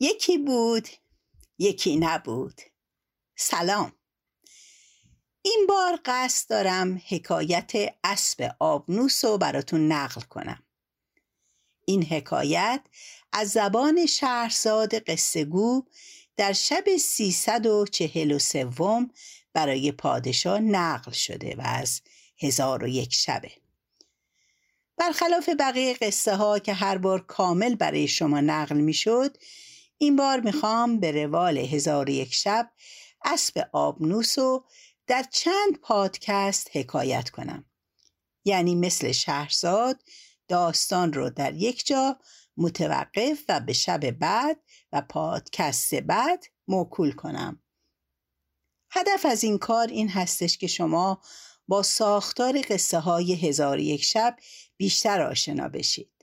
یکی بود یکی نبود. سلام. این بار قصد دارم حکایت اسب آبنوس رو براتون نقل کنم. این حکایت از زبان شهرزاد قصهگو در شب سیصد و چهل و سوم برای پادشاه نقل شده و از هزار و یک شبه. برخلاف بقیه قصه ها که هر بار کامل برای شما نقل می شد این بار می‌خوام به روال هزار یک شب اسب آبنوس و در چند پادکست حکایت کنم. یعنی مثل شهرزاد داستان رو در یک جا متوقف و به شب بعد و پادکست بعد موکول کنم. هدف از این کار این هستش که شما با ساختار قصه های هزار یک شب بیشتر آشنا بشید.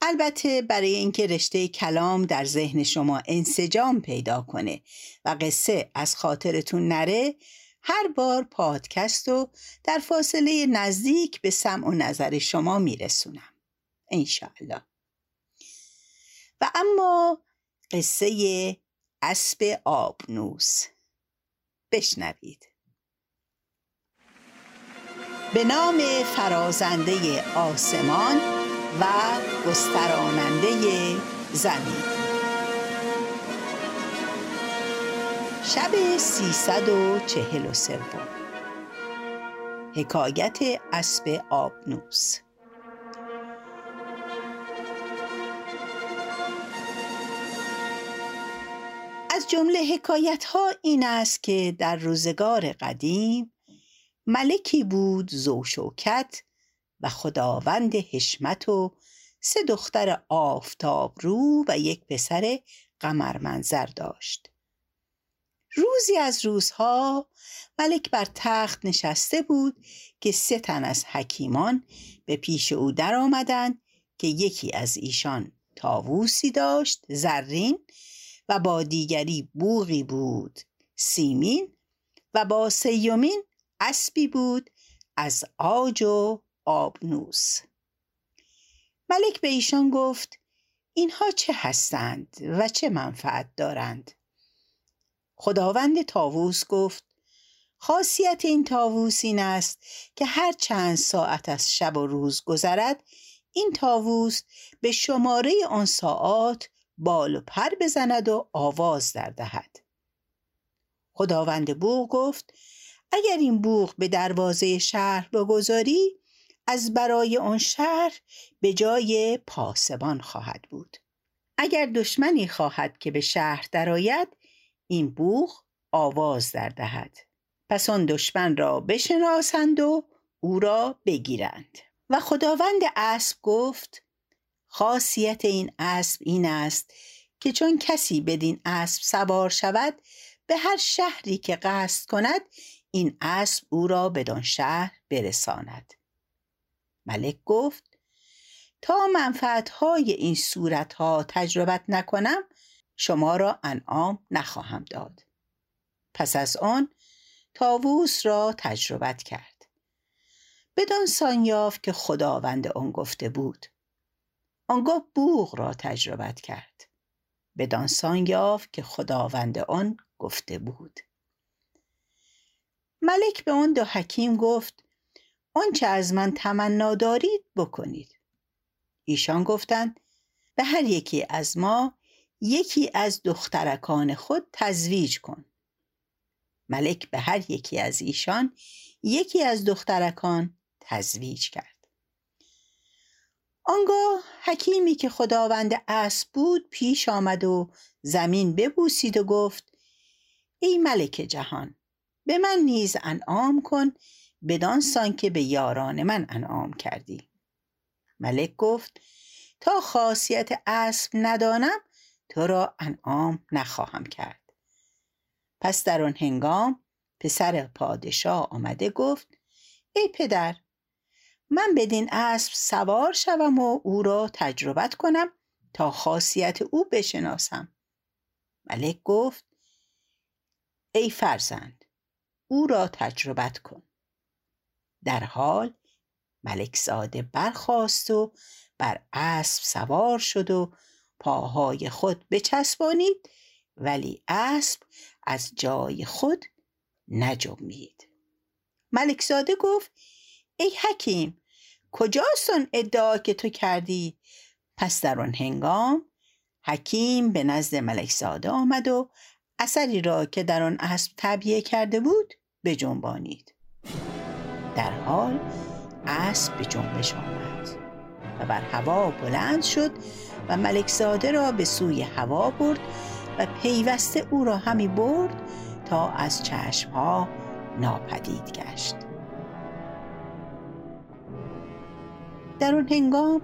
البته برای اینکه رشته کلام در ذهن شما انسجام پیدا کنه و قصه از خاطرتون نره هر بار پادکست رو در فاصله نزدیک به سمع و نظر شما میرسونم انشاءالله. و اما قصه اسب آبنوس. بشنوید. به نام فرازنده آسمان و گستراننده زمین. شب سیصد و چهل و سوم. حکایت اسب آبنوس. از جمله حکایت ها این است که در روزگار قدیم ملکی بود زوشوکت و خداوند حشمت و سه دختر آفتاب رو و یک پسر قمر منظر داشت. روزی از روزها ملک بر تخت نشسته بود که سه تن از حکیمان به پیش او در آمدند که یکی از ایشان تاووسی داشت زرین و با دیگری بوغی بود سیمین و با سیومین اسبی بود از آج و آبنوس. ملک به ایشان گفت اینها چه هستند و چه منفعت دارند؟ خداوند تاووس گفت خاصیت این تاووس این است که هر چند ساعت از شب و روز گذرد این تاووس به شماره آن ساعات بال و پر بزند و آواز در دهد. خداوند بوغ گفت اگر این بوغ به دروازه شهر بگذاری از برای آن شهر به جای پاسبان خواهد بود. اگر دشمنی خواهد که به شهر درآید این بوغ آواز در دهد. پس آن دشمن را بشناسند و او را بگیرند. و خداوند اسب گفت خاصیت این اسب این است که چون کسی بدین اسب سوار شود به هر شهری که قصد کند این اسب او را بدان شهر برساند. ملک گفت تا منفعتهای این صورتها تجربت نکنم شما را انعام نخواهم داد. پس از آن تاووس را تجربت کرد. بدان سان یافت که خداوند آن گفته بود. آنگاه بوغ را تجربت کرد. بدان سان یافت که خداوند آن گفته بود. ملک به آن دو حکیم گفت آنچه از من تمنا دارید بکنید. ایشان گفتند به هر یکی از ما یکی از دخترکان خود تزویج کن. ملک به هر یکی از ایشان یکی از دخترکان تزویج کرد. آنگاه حکیمی که خداوند اسب بود پیش آمد و زمین ببوسید و گفت ای ملک جهان به من نیز انعام کن بدان سان که به یاران من انعام کردی. ملک گفت تا خاصیت اسب ندانم تو را انعام نخواهم کرد. پس در آن هنگام پسر پادشاه آمده گفت ای پدر من بدین اسب سوار شوم و او را تجربت کنم تا خاصیت او بشناسم. ملک گفت ای فرزند او را تجربت کن. در حال ملک زاده برخواست و بر اسب سوار شد و پاهای خود بچسبانید ولی اسب از جای خود نجمید. ملکزاده گفت ای حکیم کجاست آن ادعا که تو کردی؟ پس در آن هنگام حکیم به نزد ملکزاده آمد و اثری را که در آن اسب تبیه کرده بود بجنبانید. در حال اسب به جنبش آمد و بر هوا بلند شد و ملکزاده را به سوی هوا برد و پیوسته او را همی برد تا از چشمها ناپدید گشت. در آن هنگام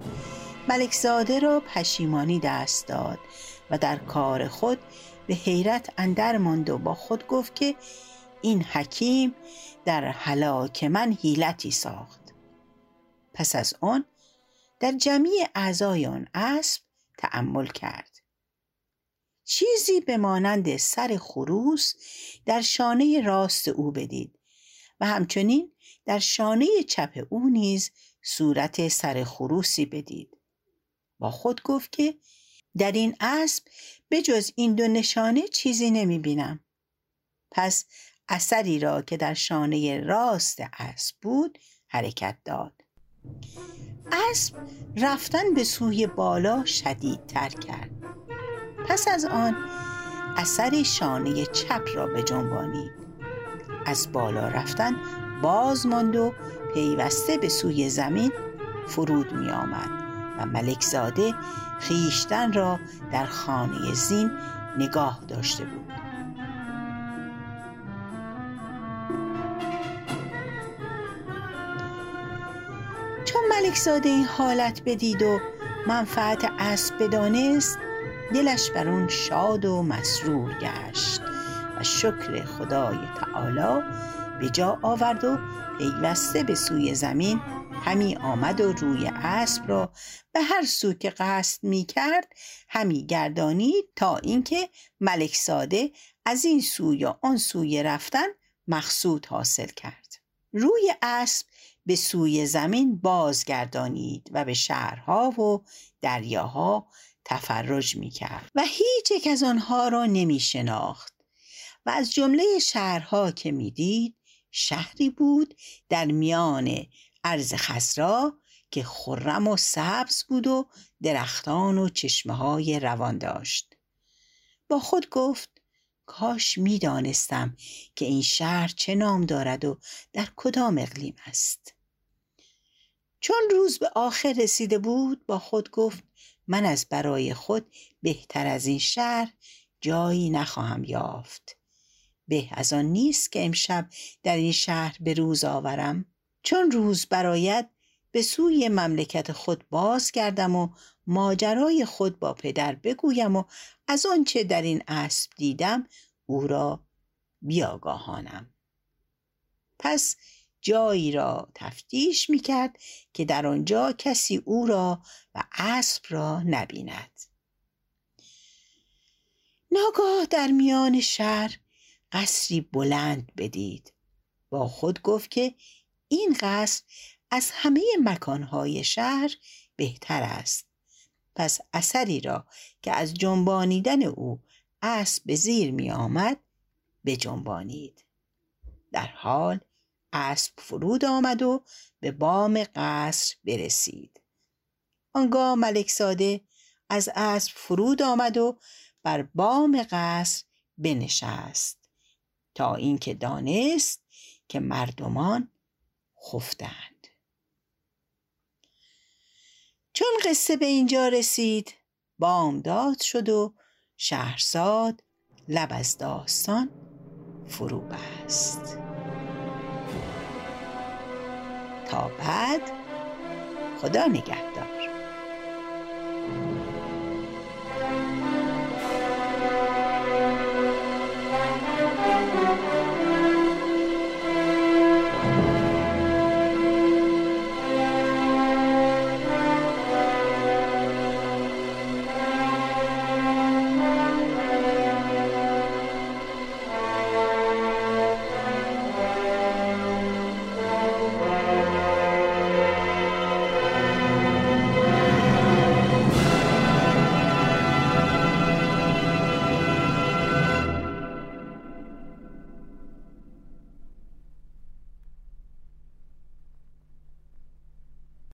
ملکزاده را پشیمانی دست داد و در کار خود به حیرت اندر ماند و با خود گفت که این حکیم در هلاک من حیلتی ساخت. پس از آن در جمعی اعضای آن اسب تأمل کرد. چیزی به مانند سر خروس در شانه راست او بدید و همچنین در شانه چپ او نیز صورت سر خروسی بدید. با خود گفت که در این اسب به جز این دو نشانه چیزی نمی بینم. پس اثری را که در شانه راست اسب بود حرکت داد. اسب رفتن به سوی بالا شدیدتر کرد. پس از آن اثر شانه چپ را به جنبانید. از بالا رفتن باز ماند و پیوسته به سوی زمین فرود می آمد و ملکزاده خیشتن را در خانه زین نگاه داشته بود. ملکزاده این حالت بدید و منفعت اسب بدانست دلش بر اون شاد و مسرور گشت و شکر خدای تعالی به جا آورد و پیوسته به سوی زمین همی آمد و روی اسب را به هر سو که قصد می کرد همی گردانید تا اینکه ملک ساده از این سو یا آن سوی رفتن مقصود حاصل کرد. روی اسب به سوی زمین بازگردانید و به شهرها و دریاها تفرج می کرد و هیچ یک از آنها را نمی شناخت و از جمله شهرها که می‌دید شهری بود در میان عرض خسرا که خرم و سبز بود و درختان و چشمه های روان داشت. با خود گفت کاش می‌دانستم که این شهر چه نام دارد و در کدام اقلیم است. چون روز به آخر رسیده بود با خود گفت من از برای خود بهتر از این شهر جایی نخواهم یافت. به از آن نیست که امشب در این شهر به روز آورم. چون روز براید به سوی مملکت خود باز کردم و ماجرای خود با پدر بگویم و از آنچه در این اسب دیدم او را بیاگاهانم. پس جایی را تفتیش می کرد که در آنجا کسی او را و اسب را نبیند. ناگاه در میان شهر قصری بلند بدید. با خود گفت که این قصر از همه مکانهای شهر بهتر است. پس اثری را که از جنبانیدن او اسب به زیر می آمد جنبانید در حال اسب فرود آمد و به بام قصر برسید. آنگاه ملک ساده از اسب فرود آمد و بر بام قصر بنشست تا اینکه دانست که مردمان خفتند. چون قصه به اینجا رسید بامداد شد و شهرزاد لب از داستان فرو بست. تا بعد خدا نگهدار.